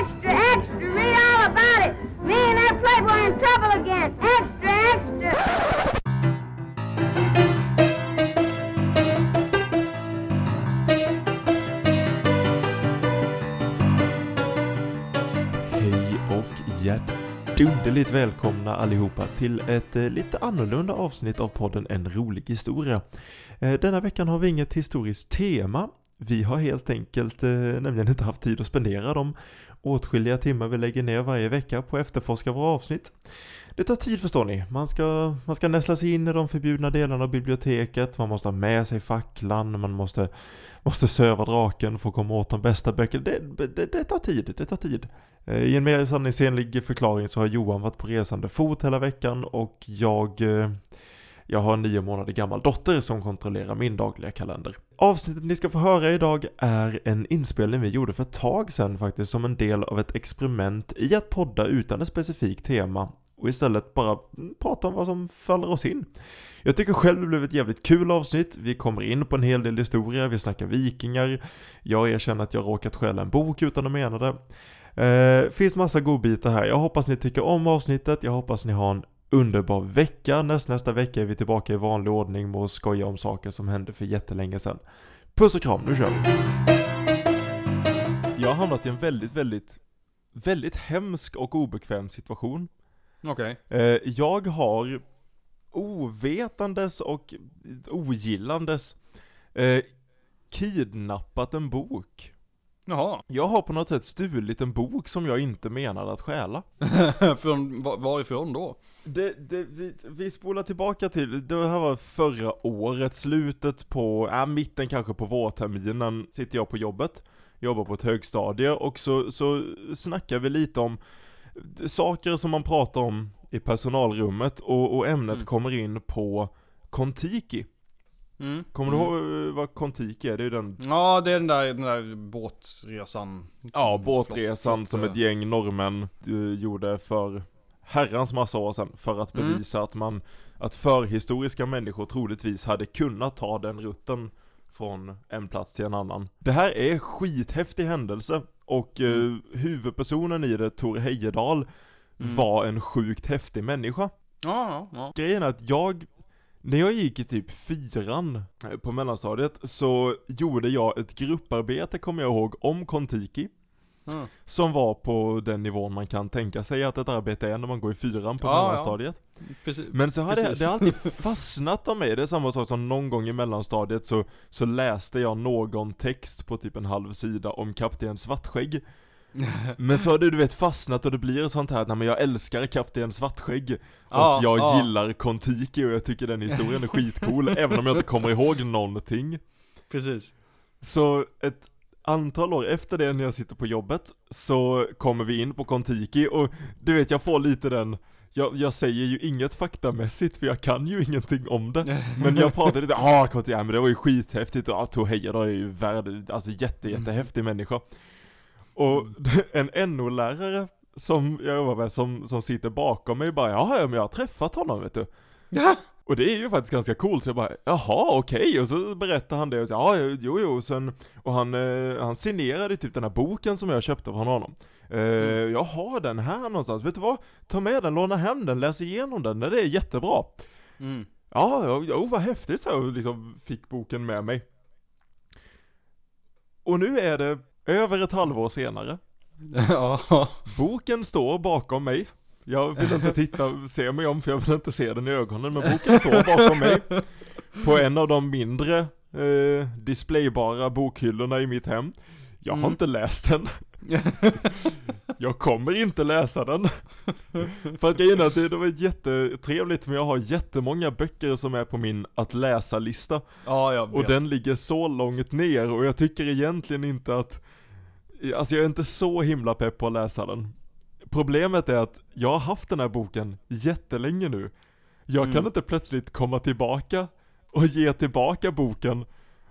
extra, extra, read all about it. Me and that playboy in trouble again. Extra, extra. Hej och hjärtunderligt välkomna allihopa till ett eh, lite annorlunda avsnitt av podden En rolig historia. Eh, denna veckan har vi inget historiskt tema. Vi har helt enkelt eh, nämligen inte haft tid att spendera de åtskilliga timmar vi lägger ner varje vecka på att efterforska våra avsnitt. Det tar tid förstår ni. Man ska, man ska näsla sig in i de förbjudna delarna av biblioteket, man måste ha med sig facklan, man måste, måste söva draken för att komma åt de bästa böckerna. Det, det, det tar tid, det tar tid. Eh, I en mer sanningsenlig förklaring så har Johan varit på resande fot hela veckan och jag, eh, jag har en nio månader gammal dotter som kontrollerar min dagliga kalender. Avsnittet ni ska få höra idag är en inspelning vi gjorde för ett tag sedan faktiskt som en del av ett experiment i att podda utan ett specifikt tema och istället bara prata om vad som faller oss in. Jag tycker själv det blev ett jävligt kul avsnitt, vi kommer in på en hel del historia, vi snackar vikingar, jag erkänner att jag råkat stjäla en bok utan att mena det. Eh, finns massa godbitar här. Jag hoppas ni tycker om avsnittet. Jag hoppas ni har en underbar vecka. Näst, nästa vecka är vi tillbaka i vanlig ordning med att skoja om saker som hände för jättelänge sedan. Puss och kram, nu kör vi! Jag har hamnat i en väldigt, väldigt, väldigt hemsk och obekväm situation. Okej. Eh, jag har ovetandes och ogillandes eh, kidnappat en bok. Jaha. Jag har på något sätt stulit en bok som jag inte menade att stjäla. Från, var, varifrån då? Det, det, vi, vi spolar tillbaka till, det här var förra året, slutet på, äh, mitten kanske på vårterminen, sitter jag på jobbet, jobbar på ett högstadie och så, så snackar vi lite om saker som man pratar om i personalrummet och, och ämnet Mm. kommer in på Kontiki. Mm. Kommer du ihåg eh, vad Kontiki är? Det är ju den Ja, det är den där, den där båtresan. Ja, Mm, båtresan flott- som ett gäng norrmän eh, gjorde för herrans massa år sedan för att Mm. bevisa att man, att förhistoriska människor troligtvis hade kunnat ta den rutten från en plats till en annan. Det här är skithäftig händelse och eh, Mm. huvudpersonen i det, Tor Heyerdahl, Mm. var en sjukt häftig människa. Ja, ja, ja. Grejen är att jag, när jag gick i typ fyran eh, på mellanstadiet så gjorde jag ett grupparbete, kommer jag ihåg, om Kontiki. Mm. Som var på den nivån man kan tänka sig att ett arbete är när man går i fyran på Ja, ja. mellanstadiet. Precis. Men så har det, det har alltid fastnat av mig, det är samma sak som någon gång i mellanstadiet så, så läste jag någon text på typ en halv sida om Kapten Svartskägg. Men så har det du vet fastnat och det blir sånt här att nej, men jag älskar Kapten Svartskägg och Ja, jag ja. gillar Kontiki och jag tycker den historien är skitcool även om jag inte kommer ihåg någonting. Precis. Så ett antal år efter det när jag sitter på jobbet så kommer vi in på Kontiki och du vet jag får lite den jag, jag säger ju inget faktamässigt för jag kan ju ingenting om det Men jag pratar lite, ah Kontiki, ja men det var ju skithäftigt och ah, Tor Heyerdahl är ju värd, alltså jätte jättehäftig människa Och en NO-lärare som jag jobbar med som, som sitter bakom mig bara, ja men jag har träffat honom vet du och det är ju faktiskt ganska coolt, så jag bara jaha okej, och så berättar han det och så, ja jo jo, sen, och han, eh, han signerade typ den här boken som jag köpte från honom. Eh, jag har den här någonstans, vet du vad? Ta med den, låna hem den, läs igenom den, det är jättebra. Mm. Ja, ja, jo vad häftigt så jag liksom fick boken med mig. Och nu är det över ett halvår senare. ja. Boken står bakom mig. Jag vill inte titta, se mig om för jag vill inte se den i ögonen, men boken står bakom mig. På en av de mindre eh, displaybara bokhyllorna i mitt hem. Jag har Mm. inte läst den. Jag kommer inte läsa den. För att grejen att det, det var jättetrevligt, men jag har jättemånga böcker som är på min att läsa-lista. Ja, jag vet. Och den ligger så långt ner och jag tycker egentligen inte att Alltså jag är inte så himla pepp på att läsa den Problemet är att jag har haft den här boken jättelänge nu Jag kan Mm. inte plötsligt komma tillbaka och ge tillbaka boken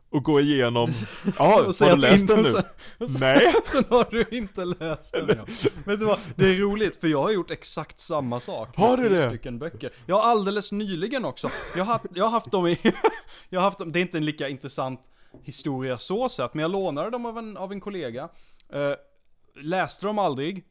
och gå igenom Ja, säga har du läst den nu? sen- sen- Nej! Sen har du inte läst den ja. Vet du vad, det är roligt för jag har gjort exakt samma sak Har du det? stycken böcker. Jag har alldeles nyligen också, jag har, jag har haft dem i, jag har haft dem, det är inte en lika intressant historia så sett, men jag lånade dem av en, av en kollega. Eh, läste dem aldrig,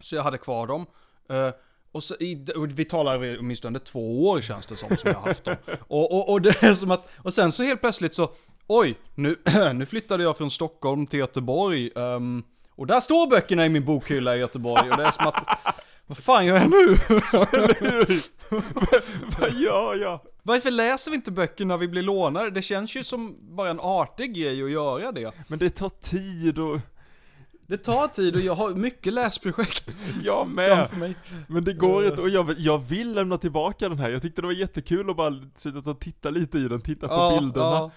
så jag hade kvar dem. Eh, och så, i, vi talar åtminstone två år känns det som, som jag har haft dem. Och, och, och det är som att, och sen så helt plötsligt så, oj, nu, nu flyttade jag från Stockholm till Göteborg. ehm, och där står böckerna i min bokhylla i Göteborg och det är som att, vad fan gör jag nu? Vad gör jag? Varför läser vi inte böcker när vi blir lånade? Det känns ju som bara en artig grej att göra det. Men det tar tid och... Det tar tid och jag har mycket läsprojekt Jag med! framför mig. Men det går inte, och jag, vill- jag vill lämna tillbaka den här. Jag tyckte det var jättekul att bara så titta lite i den, titta på bilderna. ja.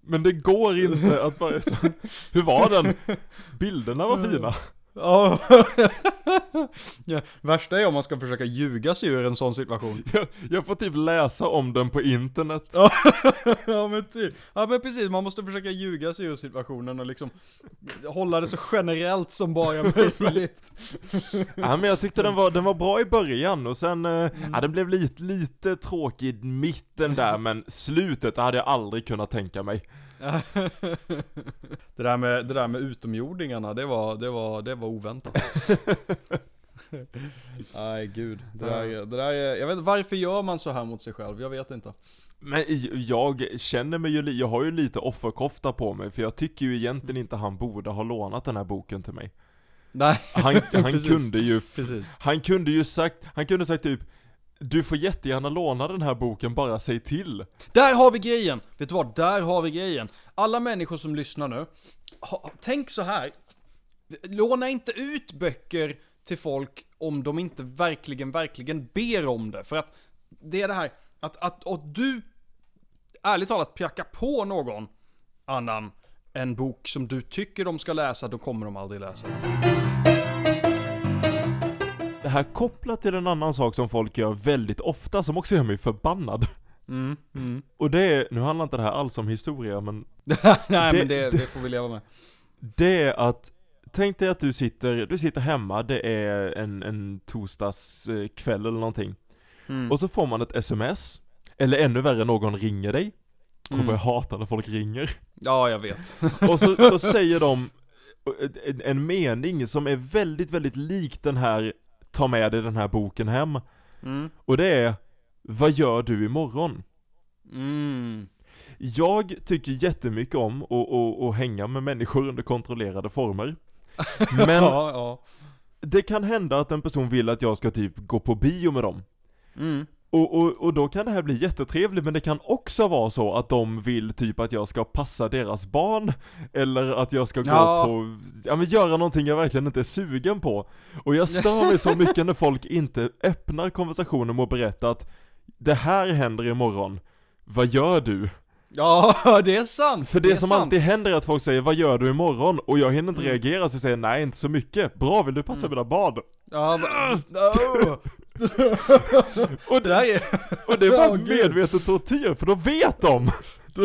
Men det går inte att bara så, hur var den? Bilderna var fina. Ja. ja. Värsta är om man ska försöka ljuga sig ur en sån situation. Jag, jag får typ läsa om den på internet. Ja, men typ. Ja men precis, man måste försöka ljuga sig ur situationen och liksom hålla det så generellt som bara möjligt. Ja men jag tyckte den var, den var bra i början och sen, eh, ja den blev lite, lite tråkig i mitten där men slutet hade jag aldrig kunnat tänka mig. det, där med, det där med utomjordingarna, det var, det var, det var oväntat. Nej gud, det där, är- det där är, jag vet varför gör man så här mot sig själv? Jag vet inte. Men jag känner mig ju, jag har ju lite offerkofta på mig för jag tycker ju egentligen inte han borde ha lånat den här boken till mig. Nej, Han, han kunde ju, precis. han kunde ju sagt, han kunde sagt typ du får jättegärna låna den här boken, bara säg till. Där har vi grejen! Vet du vad? Där har vi grejen. Alla människor som lyssnar nu, ha, tänk så här. Låna inte ut böcker till folk om de inte verkligen, verkligen ber om det. För att det är det här, att, att att du, ärligt talat, prackar på någon annan en bok som du tycker de ska läsa, då kommer de aldrig läsa den. Det här kopplat till en annan sak som folk gör väldigt ofta, som också gör mig förbannad. Mm, mm. Och det är, nu handlar inte det här alls om historia, men Nej Det- men det, det får vi leva med. det är att Tänk dig att du sitter, du sitter hemma, det är en, en torsdagskväll eller någonting. Mm. Och så får man ett sms, eller ännu värre, någon ringer dig. Mm. Jag hatar när folk ringer. Ja, jag vet. Och så, så säger de en, en mening som är väldigt, väldigt lik den här Ta med dig den här boken hem. Mm. Och det är Vad gör du imorgon? Mm. Jag tycker jättemycket om att, att, att hänga med människor under kontrollerade former. Men Ja, ja. det kan hända att en person vill att jag ska typ gå på bio med dem. Mm. Och, och, och då kan det här bli jättetrevligt, men det kan också vara så att de vill typ att jag ska passa deras barn, eller att jag ska gå Ja. på, ja men göra någonting jag verkligen inte är sugen på. Och jag stör mig så mycket när folk inte öppnar konversationen med att berätta att det här händer imorgon, vad gör du? Ja, det är sant! För det, är som sant. alltid händer är att folk säger 'Vad gör du imorgon?' och jag hinner inte Mm. reagera så jag säger 'Nej, inte så mycket' 'Bra, vill du passa Mm. mina barn?' Ja, men- oh. Och Det är... Och det är bara medveten tortyr, för då vet de!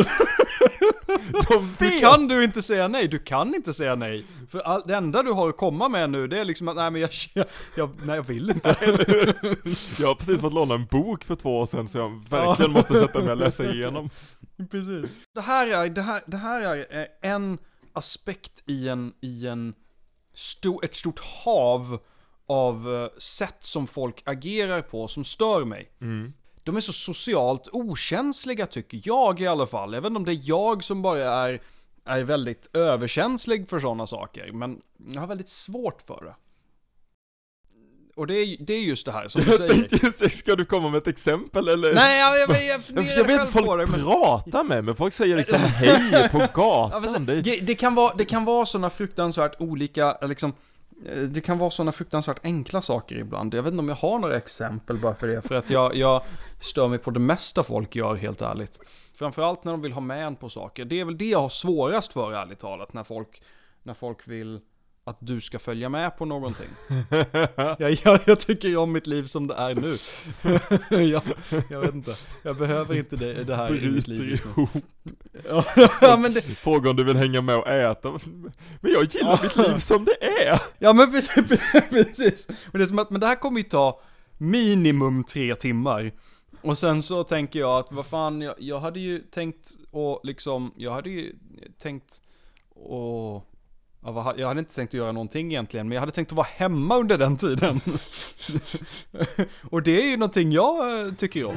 de Nu vet! kan du inte säga nej, du kan inte säga nej. För all, det enda du har att komma med nu, det är liksom att nej men jag, jag, jag nej jag vill inte. Jag har precis fått låna en bok för två år sedan så jag verkligen måste sätta mig och läsa igenom. Precis. Det här är, det här, det här är eh, en aspekt i en, i en sto, ett stort hav av eh, sätt som folk agerar på som stör mig. Mm. De är så socialt okänsliga tycker jag i alla fall. Inte om det är jag som bara är, är väldigt överkänslig för sådana saker, men jag har väldigt svårt för det. Och det är, det är just det här som du Jag säger. tänkte just ska du komma med ett exempel eller? Nej, jag, jag, jag, jag, jag, vet inte, folk på det, men- pratar med mig, folk säger liksom hej på Ja, men gatan. det, det, det, kan vara, det kan vara sådana fruktansvärt olika, liksom, det kan vara sådana fruktansvärt enkla saker ibland. Jag vet inte om jag har några exempel bara för det, för att jag, jag stör mig på det mesta folk gör helt ärligt. Framförallt när de vill ha med en på saker. Det är väl det jag har svårast för ärligt talat, när folk, när folk vill att du ska följa med på någonting. jag, jag, jag tycker om mitt liv som det är nu. jag, jag vet inte, jag behöver inte det, det här i mitt liv bryter ihop. Ja, men det, Frågar om du vill hänga med och äta. Men jag gillar mitt liv som det är. Ja men precis, precis. Men det är som att, men det här kommer ju ta minimum tre timmar. Och sen så tänker jag att vad fan, jag, jag hade ju tänkt och liksom, jag hade ju tänkt och Jag hade inte tänkt att göra någonting egentligen, men jag hade tänkt att vara hemma under den tiden. Och det är ju någonting jag eh, tycker om.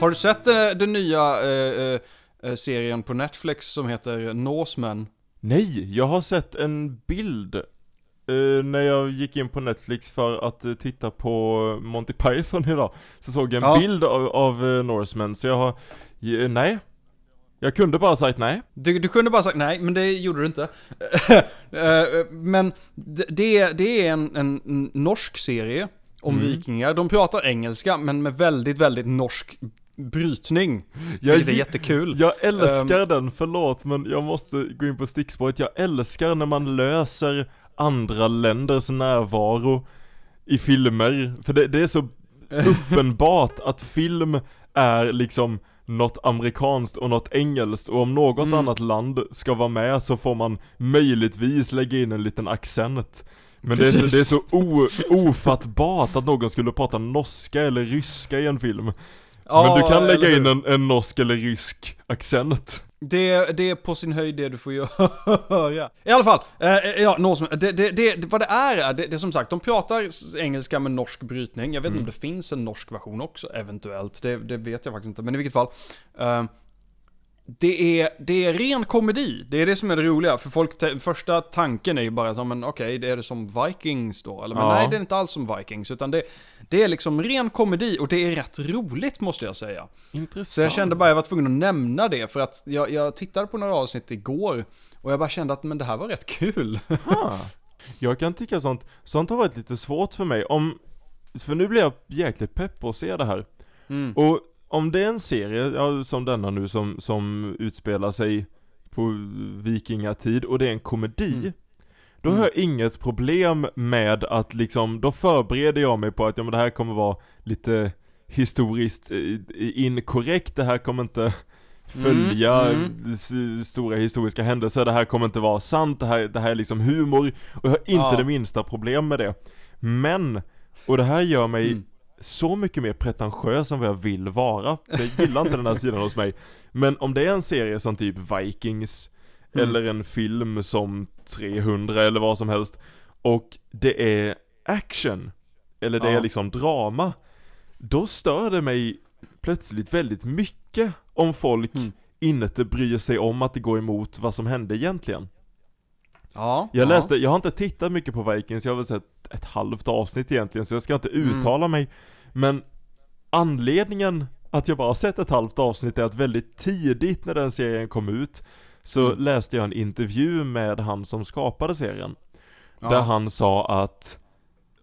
Har du sett eh, den nya eh, eh, serien på Netflix som heter Norsemen? Nej, jag har sett en bild eh, när jag gick in på Netflix för att eh, titta på Monty Python idag. Så såg jag en Ja. bild av, av eh, Norsemen, så jag har, nej. Jag kunde bara sagt nej. Du, du kunde bara sagt nej, men det gjorde du inte. Men det, det är en, en norsk serie om Mm. vikingar. De pratar engelska, men med väldigt, väldigt norsk brytning. Jag, Vilket är jättekul. jag älskar den, förlåt men jag måste gå in på stickspåret. Jag älskar när man löser andra länders närvaro i filmer. För det, det är så uppenbart att film är liksom något amerikanskt och något engelskt och om något Mm. annat land ska vara med så får man möjligtvis lägga in en liten accent. Men det är, så, det är så o, ofattbart att någon skulle prata norska eller ryska i en film. Men du kan lägga in en, en norsk eller rysk accent. Det, det är på sin höjd det du får göra. I alla fall, eh, ja, Norsemen, det, det, det, vad det är, det, är som sagt, de pratar engelska med norsk brytning. Jag vet inte om det finns en norsk version också, eventuellt. Det, det vet jag faktiskt inte, men i vilket fall. eh, det är, det är ren komedi, det är det som är det roliga. För folk, första tanken är ju bara att, ja, men okej, det är det som Vikings då? Eller men Ja. nej, det är inte alls som Vikings, utan det, det är liksom ren komedi och det är rätt roligt måste jag säga. Intressant. Så jag kände bara jag var tvungen att nämna det för att jag, jag tittade på några avsnitt igår och jag bara kände att men det här var rätt kul. Ah. Jag kan tycka sånt, sånt har varit lite svårt för mig. Om, för nu blir jag jäkligt pepp på att se det här. Mm. Och om det är en serie, ja, som denna nu, som, som utspelar sig på vikingatid och det är en komedi, Mm. Då har jag inget problem med att liksom, då förbereder jag mig på att ja, men det här kommer vara lite historiskt eh, inkorrekt, det här kommer inte följa Mm, s- stora historiska händelser, det här kommer inte vara sant, det här, det här är liksom humor, och jag har inte Ja. det minsta problem med det. Men, och det här gör mig Mm. så mycket mer pretentiös än vad jag vill vara. Jag gillar inte den här sidan hos mig. Men om det är en serie som typ Vikings, Mm. eller en film som 300 eller vad som helst, och det är action, eller det Ja. är liksom drama, då stör det mig plötsligt väldigt mycket om folk Mm. inte bryr sig om att det går emot vad som hände egentligen. Ja. Jag ja. läste, jag har inte tittat mycket på Vikings, jag har väl sett ett halvt avsnitt egentligen, så jag ska inte Mm. uttala mig. Men anledningen att jag bara har sett ett halvt avsnitt är att väldigt tidigt när den serien kom ut, så Mm. läste jag en intervju med han som skapade serien. Ja. Där han sa att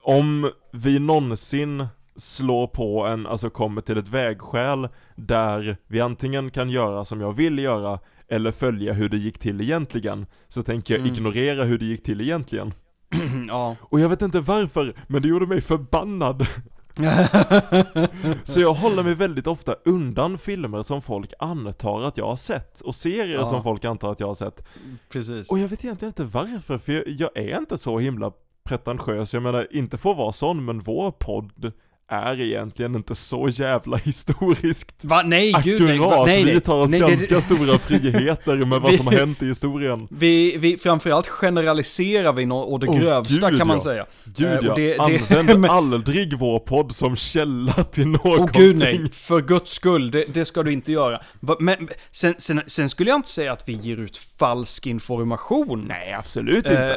om vi någonsin slår på en, alltså kommer till ett vägskäl där vi antingen kan göra som jag vill göra eller följa hur det gick till egentligen, så tänker jag Mm. ignorera hur det gick till egentligen. ja. Och jag vet inte varför, men det gjorde mig förbannad. Så jag håller mig väldigt ofta undan filmer som folk antar att jag har sett, och serier Ja. som folk antar att jag har sett. Precis. Och jag vet egentligen inte varför, för jag, jag är inte så himla pretentiös, jag menar inte att vara sån, men vår podd är egentligen inte så jävla historiskt Va? Nej, gud nej. Va? akkurat. nej, nej. Vi tar oss nej, det- ganska stora friheter med vad Vi- som har hänt i historien. Vi, vi, framförallt generaliserar vi nå- å det Åh, grövsta gud, kan man ja. säga. Gud Eh, och ja, det- det- använd men- aldrig vår podd som källa till någonting. Åh gud nej, för guds skull, det, det ska du inte göra. Va- Men sen, sen, sen skulle jag inte säga att vi ger ut falsk information. Nej, absolut Eh, inte.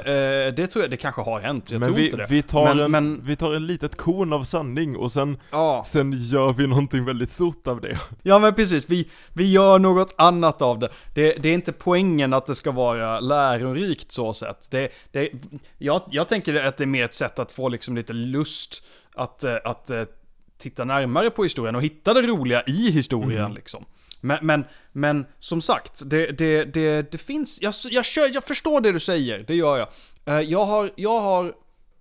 eh, det tror jag, det kanske har hänt, jag men tror vi, inte det. vi, tar Men- en, men- vi tar en litet korn av sanning och sen, Ja, sen gör vi någonting väldigt stort av det. ja men precis, vi, vi gör något annat av det. det. Det är inte poängen att det ska vara lärorikt så sett. Det, det, jag, jag tänker att det är mer ett sätt att få liksom lite lust att, eh, att eh, titta närmare på historien och hitta det roliga i historien Mm. liksom. Men, men, men som sagt, det, det, det, det finns, jag, jag, kör, jag förstår det du säger, det gör jag. Eh, Jag har, jag har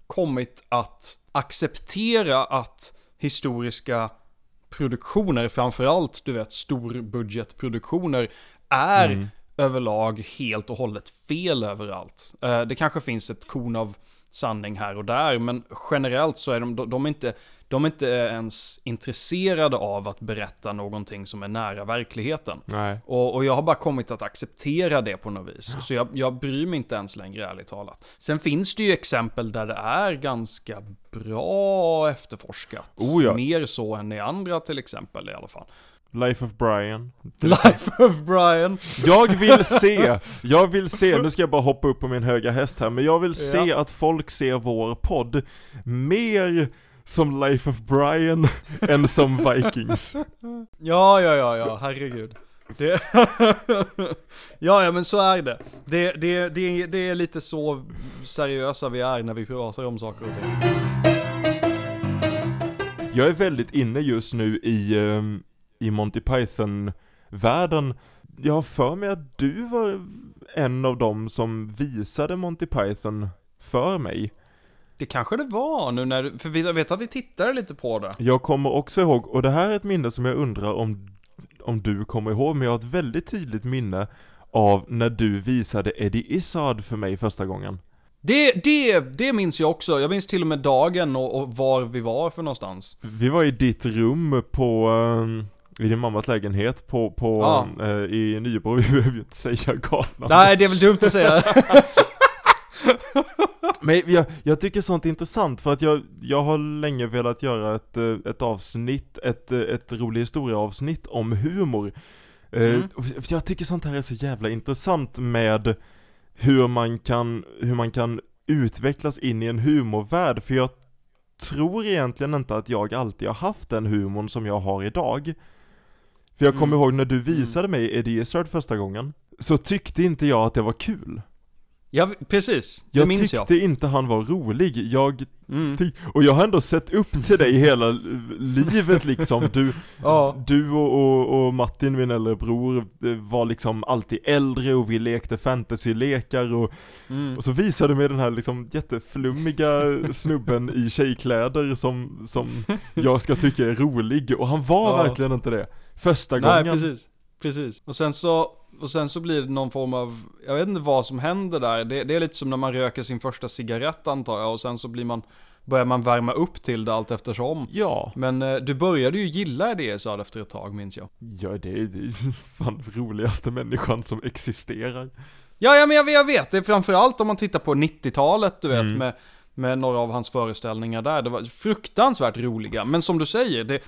kommit att acceptera att historiska produktioner, framförallt du vet storbudgetproduktioner, är Mm. överlag helt och hållet fel överallt. Eh, Det kanske finns ett korn av sanning här och där, men generellt så är de, de, de är inte, de är inte ens intresserade av att berätta någonting som är nära verkligheten. Och, och jag har bara kommit att acceptera det på något vis. Så jag, jag bryr mig inte ens längre, ärligt talat. Sen finns det ju exempel där det är ganska bra efterforskat. Oh ja. Mer så än i andra till exempel i alla fall. Life of Brian. Life of Brian. Jag vill se, jag vill se, nu ska jag bara hoppa upp på min höga häst här, men jag vill se Ja. att folk ser vår podd mer som Life of Brian än som Vikings. Ja, ja, ja, ja, herregud. Det... ja, ja, men så är det. Det, det, det. det är lite så seriösa vi är när vi pratar om saker och ting. Jag är väldigt inne just nu i, ehm, i Monty Python-världen. Jag har för mig att du var en av dem som visade Monty Python för mig. Det kanske det var nu när för vi vet att vi tittade lite på det. Jag kommer också ihåg, och det här är ett minne som jag undrar om, om du kommer ihåg, men jag har ett väldigt tydligt minne av när du visade Eddie Izzard för mig första gången. Det, det, det minns jag också. Jag minns till och med dagen och, och var vi var för någonstans. Vi var i ditt rum på, ehm, i din mammas lägenhet på, på, Ja. eh, i Nybro, vi behöver ju inte säga gatan. Nej, det är väl dumt att säga. Men jag, jag tycker sånt är intressant för att jag, jag har länge velat göra ett, eh, ett avsnitt, ett, eh, ett rolig historia-avsnitt om humor. Eh, Mm. Jag tycker sånt här är så jävla intressant med hur man kan, hur man kan utvecklas in i en humorvärld, för jag tror egentligen inte att jag alltid har haft den humorn som jag har idag. För jag kommer Mm. ihåg när du visade mig Eddie Izzard första gången, så tyckte inte jag att det var kul. Ja, precis. Det Jag minns tyckte jag. inte han var rolig, jag, Mm. och jag har ändå sett upp till dig hela livet liksom, du, Ja. du och, och, och Martin, min äldre bror, var liksom alltid äldre och vi lekte fantasy-lekar och, Mm. och så visade du mig den här liksom jätteflummiga snubben i tjejkläder som, som jag ska tycka är rolig, och han var Ja. verkligen inte det. Första Nej, gången. precis. Precis. Och sen så, och sen så blir det någon form av, jag vet inte vad som händer där. Det, det är lite som när man röker sin första cigarett antar jag. Och sen så blir man, börjar man värma upp till det allt eftersom. Ja, Men eh, du började ju gilla det sa efter ett tag minns jag. ja det är, det är fan roligaste människan som existerar. Ja, ja men jag, jag vet. Det är framförallt om man tittar på 90-talet, du vet, Mm. med, med några av hans föreställningar där. Det var fruktansvärt roliga. Men som du säger, det,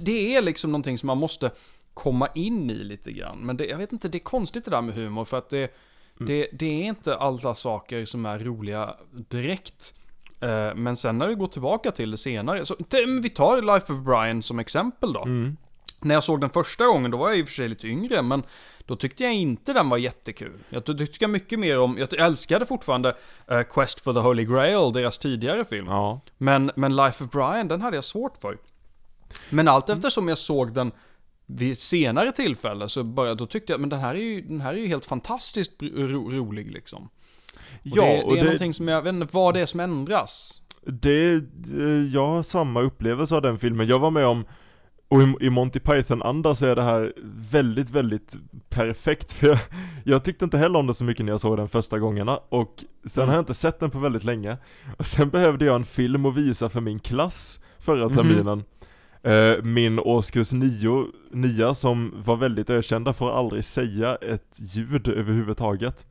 det är liksom någonting som man måste komma in i lite grann. Men det, jag vet inte, det är konstigt det där med humor för att det, det, det är inte alla saker som är roliga direkt. Eh, Men sen när du går tillbaka till det senare, så vi tar Life of Brian som exempel då. Mm. När jag såg den första gången, då var jag i och för sig lite yngre, men då tyckte jag inte den var jättekul. Jag ty- tyckte jag mycket mer om, jag älskade fortfarande eh, Quest for the Holy Grail, deras tidigare film. Ja. Men, men Life of Brian, den hade jag svårt för. Men allt eftersom jag såg den vid ett senare tillfälle så började, då tyckte jag, men den här är ju, den här är ju helt fantastiskt ro, rolig liksom. Och Ja, det, det och är det- någonting som jag, vet inte vad det är som ändras. Det, eh, jag har samma upplevelse av den filmen. Jag var med om, och i, i Monty Python-anda så är det här väldigt, väldigt perfekt. För jag, jag tyckte inte heller om det så mycket när jag såg den första gångerna. Och sen Mm. har jag inte sett den på väldigt länge. Och sen behövde jag en film att visa för min klass förra Mhm. terminen. Eh, min årskurs 9, nia som var väldigt ökända för att aldrig säga ett ljud överhuvudtaget.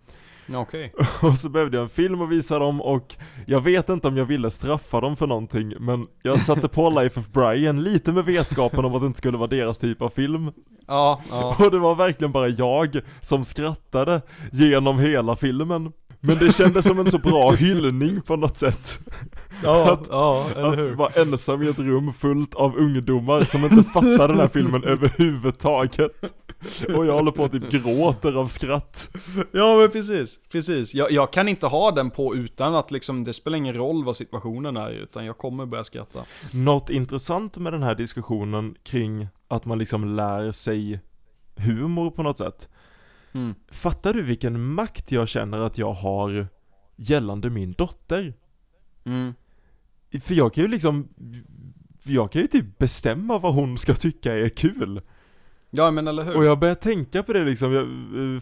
Okej. Och så behövde jag en film att visa dem och jag vet inte om jag ville straffa dem för någonting men jag satte på Life of Brian lite med vetskapen om att det inte skulle vara deras typ av film. Ja, ja. Och det var verkligen bara jag som skrattade genom hela filmen. Men det kändes som en så bra hyllning på något sätt. Ja, Att- ja, eller Att hur? vara ensam i ett rum fullt av ungdomar som inte fattar den här filmen överhuvudtaget. Och jag håller på att typ gråter av skratt. Ja men precis, precis. Jag, jag kan inte ha den på utan att liksom, det spelar ingen roll vad situationen är, utan jag kommer börja skratta. Något intressant med den här diskussionen kring att man liksom lär sig humor på något sätt. Mm. Fattar du vilken makt jag känner att jag har gällande min dotter? Mm. För jag kan ju liksom, jag kan ju typ bestämma vad hon ska tycka är kul. Ja men eller hur? Och jag börjar tänka på det liksom, jag,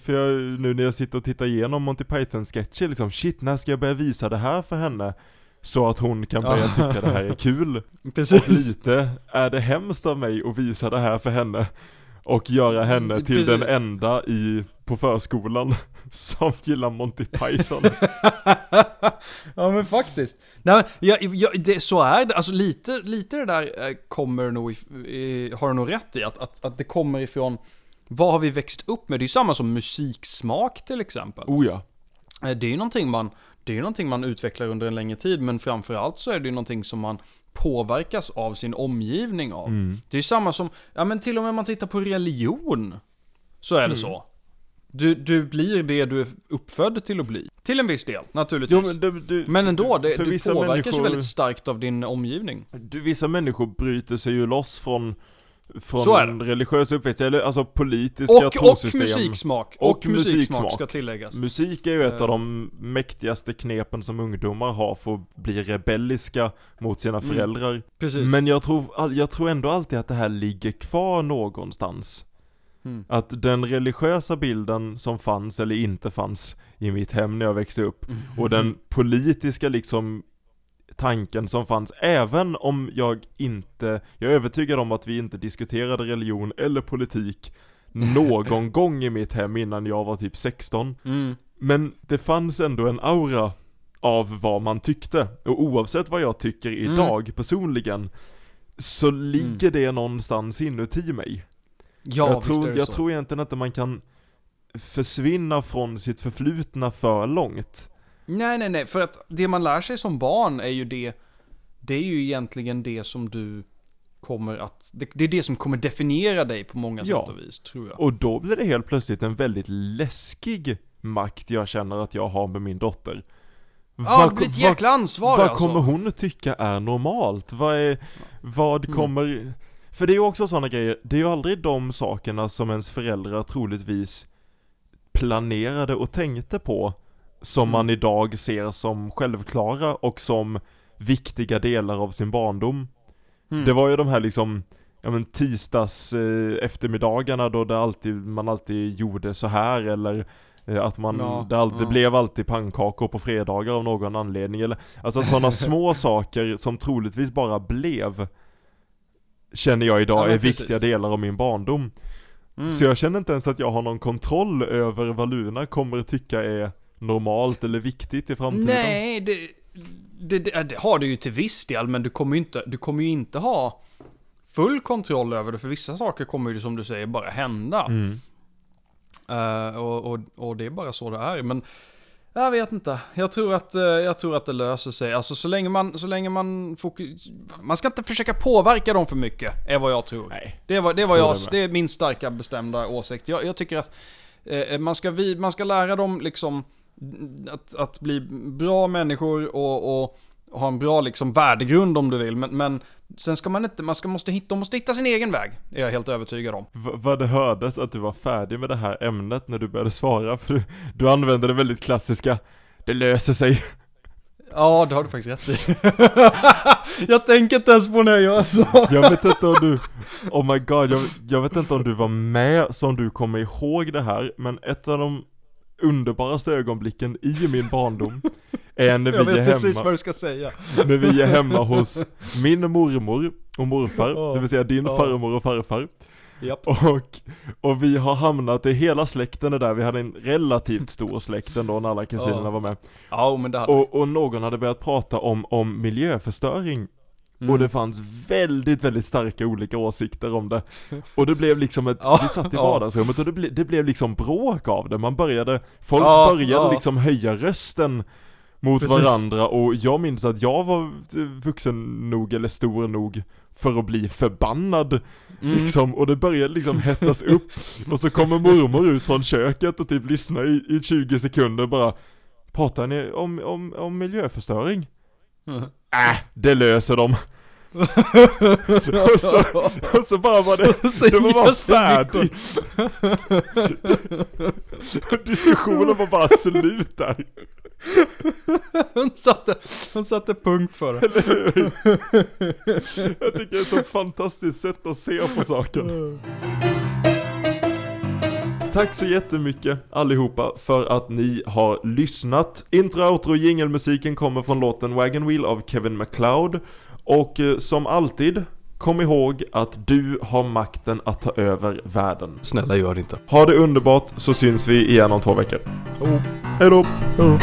för jag, nu när jag sitter och tittar igenom Monty Python-sketcher liksom, shit när ska jag börja visa det här för henne? Så att hon kan börja Ja. tycka det här är kul. Och Precis. lite är det hemskt av mig att visa det här för henne. Och göra henne till Precis. den enda i, på förskolan som gillar Monty Python. ja men faktiskt. Nej men, ja, ja, det, så är det. Alltså lite, lite det där eh, kommer nog, har du nog rätt i. Att, att, att det kommer ifrån, vad har vi växt upp med? Det är ju samma som musiksmak till exempel. oh ja. Eh, Det är ju någonting man, det är någonting man utvecklar under en längre tid, men framförallt så är det ju någonting som man påverkas av sin omgivning av. Mm. Det är ju samma som, ja men till och med om man tittar på religion, så är det Mm. så. Du, du blir det du är uppfödd till att bli. Till en viss del, Jo, naturligtvis. men, det, det, Men ändå, det, du påverkas ju människor- väldigt starkt av din omgivning. Du, vissa människor bryter sig ju loss från, från Så är det. religiös uppväxt, eller alltså politiska Och, och trosystem. musiksmak. Och, Och musiksmak musiksmak. ska tilläggas. Musik är ju ett Eh. av de mäktigaste knepen som ungdomar har för att bli rebelliska mot sina Mm. föräldrar. Precis. Men jag tror, jag tror ändå alltid att det här ligger kvar någonstans. Mm. Att den religiösa bilden som fanns eller inte fanns i mitt hem när jag växte upp och den politiska liksom tanken som fanns, även om jag inte, jag är övertygad om att vi inte diskuterade religion eller politik någon gång i mitt hem innan jag var typ 16. Mm. Men det fanns ändå en aura av vad man tyckte. Och oavsett vad jag tycker Mm. idag personligen, så ligger det någonstans inuti mig. Ja, jag tror, jag så. tror egentligen inte man kan försvinna från sitt förflutna för långt. Nej, nej, nej. För att det man lär sig som barn är ju det... Det är ju egentligen det som du kommer att... Det, det är det som kommer definiera dig på många Ja. sätt och vis, tror jag. Och då blir det helt plötsligt en väldigt läskig makt jag känner att jag har med min dotter. Ja, det blir ett jäkla ansvar vad alltså. kommer hon att tycka är normalt? Vad är, vad Mm. kommer... För det är ju också sådana grejer, det är ju aldrig de sakerna som ens föräldrar troligtvis planerade och tänkte på som Mm. man idag ser som självklara och som viktiga delar av sin barndom. Mm. Det var ju de här liksom, ja men tisdags eh, eftermiddagarna då det alltid, man alltid gjorde så här eller eh, att man, Ja, det, alltid, ja. blev alltid pannkakor på fredagar av någon anledning eller Alltså sådana små saker som troligtvis bara blev Känner jag Ja, idag men är precis. viktiga delar av min barndom Mm. Så jag känner inte ens att jag har någon kontroll över vad Luna kommer tycka är normalt eller viktigt i framtiden Nej, det, det, det, det har du ju till viss del, men du kommer ju inte, du kommer inte ha full kontroll över det, för vissa saker kommer ju som du säger bara hända. mm. Eh, och, och, och det är bara så det är. Men jag vet inte. Jag tror att, eh, jag tror att det löser sig. Alltså så länge man, så länge man fokus... Man ska inte försöka påverka dem för mycket, är vad jag tror. Nej Det var, det var jag, det är min starka bestämda åsikt. Jag, jag tycker att eh, man, ska vi, man ska lära dem liksom att, att bli bra människor och, och, ha en bra liksom värdegrund om du vill. Men, men sen ska man inte, man ska, måste hitta, de måste hitta sin egen väg. Är jag helt övertygad om. V- vad det hördes att du var färdig med det här ämnet när du började svara, för du, du använde det väldigt klassiska Det löser sig Ja, det har du faktiskt rätt i. jag tänker inte ens på när jag gör så. Jag vet inte om du, oh my god, jag, jag vet inte om du var med som du kommer ihåg det här, men ett av de underbaraste ögonblicken i min barndom är när Jag vi är vet precis hemma, vad du ska säga. när vi är hemma hos min mormor och morfar, Ja, det vill säga din ja. farmor och farfar. Japp. Och, och vi har hamnat, det hela släkten är där, vi hade en relativt stor släkt ändå när alla kusinerna Ja. var med. Ja, men det hade Och, och någon hade börjat prata om, om miljöförstöring. Mm. Och det fanns väldigt, väldigt starka olika åsikter om det. Och det blev liksom ett, Ja, vi satt i vardagsrummet och det, ble, det blev liksom bråk av det. Man började, folk Ja, började ja. liksom höja rösten mot Precis. varandra och jag minns att jag var vuxen nog eller stor nog för att bli förbannad Mm. liksom, och det började liksom hettas upp och så kommer mormor ut från köket och typ lyssnar i, i 20 sekunder bara Pratar ni om, om, om miljöförstöring? Mm. Äh, det löser de. och, så, och så bara var det, Så det var bara färdigt. Diskussionen var bara slut där. Hon satte, hon satte punkt för det. Jag tycker det är ett så fantastiskt sätt att se på saken. Tack så jättemycket allihopa för att ni har lyssnat. Intro, outro och jingelmusiken kommer från låten Wagon Wheel av Kevin MacLeod. Och eh, som alltid, kom ihåg att du har makten att ta över världen. Snälla gör det inte. Ha det underbart så syns vi igen om två veckor. Oh. Hej då! Oh.